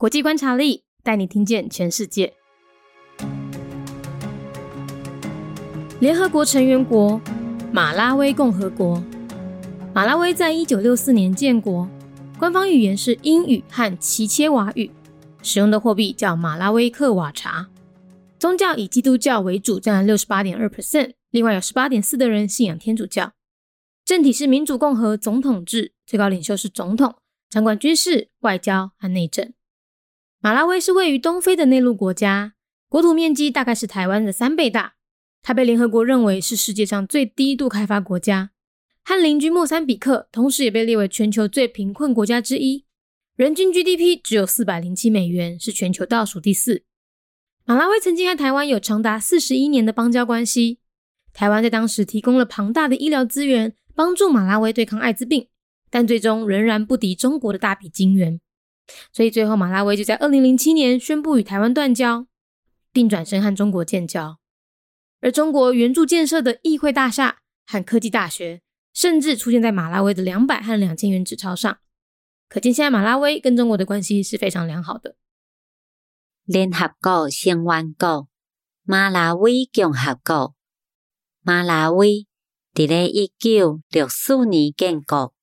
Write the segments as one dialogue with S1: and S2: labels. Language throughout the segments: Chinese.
S1: 国际观察力带你听见全世界。联合国成员国马拉维共和国。马拉维在一九六四年建国，官方语言是英语和奇切瓦语，使用的货币叫马拉维克瓦查。宗教以基督教为主，占六十八点二 percent，另外有十八点四的人信仰天主教。政体是民主共和总统制，最高领袖是总统，掌管军事、外交和内政。马拉维是位于东非的内陆国家，国土面积大概是台湾的三倍大。它被联合国认为是世界上最低度开发国家，和邻居莫桑比克，同时也被列为全球最贫困国家之一。人均 GDP 只有四百零七美元，是全球倒数第四。马拉维曾经和台湾有长达四十一年的邦交关系，台湾在当时提供了庞大的医疗资源，帮助马拉维对抗艾滋病，但最终仍然不敌中国的大笔金援，所以最后马拉维就在二零零七年宣布与台湾断交，并转身和中国建交。而中国援助建设的议会大厦和科技大学，甚至出现在马拉维的两百和两千元纸钞上，可见现在马拉维跟中国的关系是非常良好的。
S2: 联合国成员国马拉维共和国，马拉维伫咧一九六四年建国，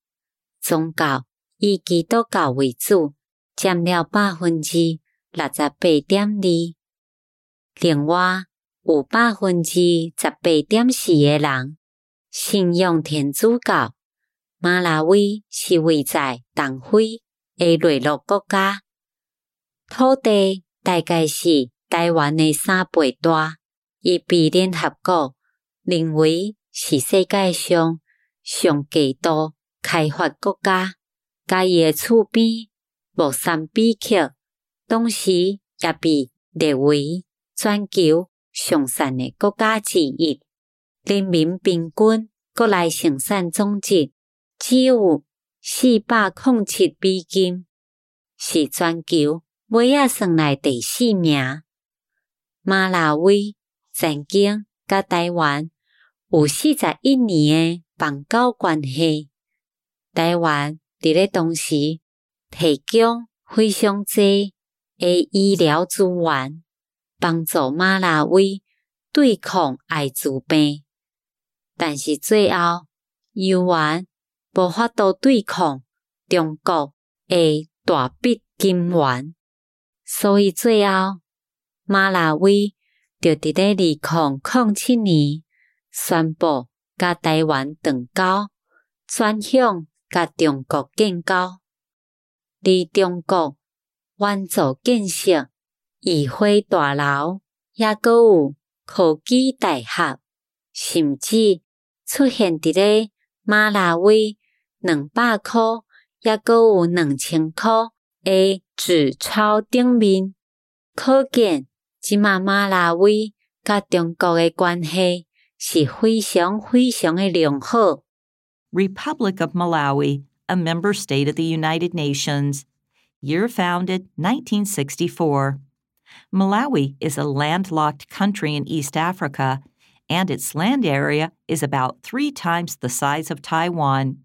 S2: 宗教以基督教为主，占了百分之六十八点二。另外有百分之十八点四诶人信仰天主教。马拉维是位在东非诶内陆国家，土地。大概是台湾的三倍大，伊被联合国认为是世界上上极度开发国家。家伊的厝边莫桑比克，当时也被列为全球上善的国家之一。人民平均国内生产总值只有四百零七美金，是全球。尾仔算来第四名。马拉维曾经甲台湾有四十一年诶邦交关系。台湾伫咧当时提供非常济诶医疗资源，帮助马拉维对抗艾滋病。但是最后，由于无法度对抗中国诶大笔金援。所以最后，马拉维就伫咧二零零七年宣布甲台湾断交，转向甲中国建交。而中国援助建设议会大楼，也阁有科技大学，甚至出现伫咧马拉维两百箍，也阁有两千箍。诶，纸钞顶面，可见即马马拉维甲中国诶关系是非常非常诶良好。
S3: Republic of Malawi, a member state of the United Nations. Year founded 1964. Malawi is a landlocked country in East Africa, and its land area is about three times the size of Taiwan.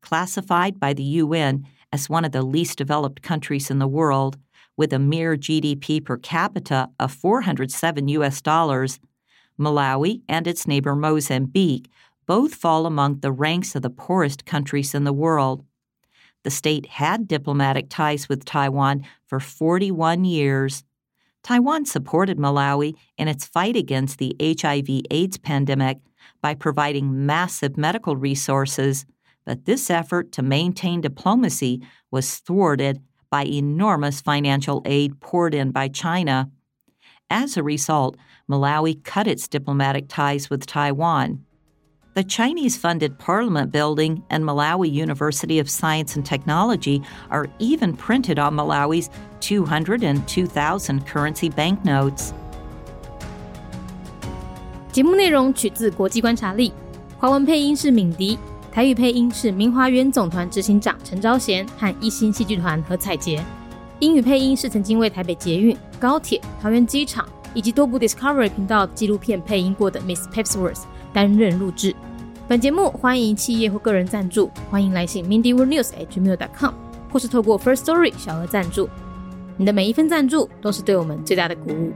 S3: Classified by the UN as one of the least developed countries in the world, with a mere GDP per capita of 407 US dollars, Malawi and its neighbor Mozambique both fall among the ranks of the poorest countries in the world. The state had diplomatic ties with Taiwan for 41 years. Taiwan supported Malawi in its fight against the HIV AIDS pandemic by providing massive medical resources but this effort to maintain diplomacy was thwarted by enormous financial aid poured in by China. As a result, Malawi cut its diplomatic ties with Taiwan. The Chinese funded Parliament Building and Malawi University of Science and Technology are even printed on Malawi's 200 and 2000 currency banknotes.
S1: 节目内容取自国际观察力，华文配音是敏迪。台语配音是明华园总团执行长陈昭贤和一星戏剧团何彩杰，英语配音是曾经为台北捷运、高铁、桃园机场以及多部 Discovery 频道纪录片配音过的 Miss Pepsworth 担任录制。本节目欢迎企业或个人赞助，欢迎来信 mindyworldnews@gmail.com，或是透过 First Story 小额赞助。你的每一份赞助都是对我们最大的鼓舞。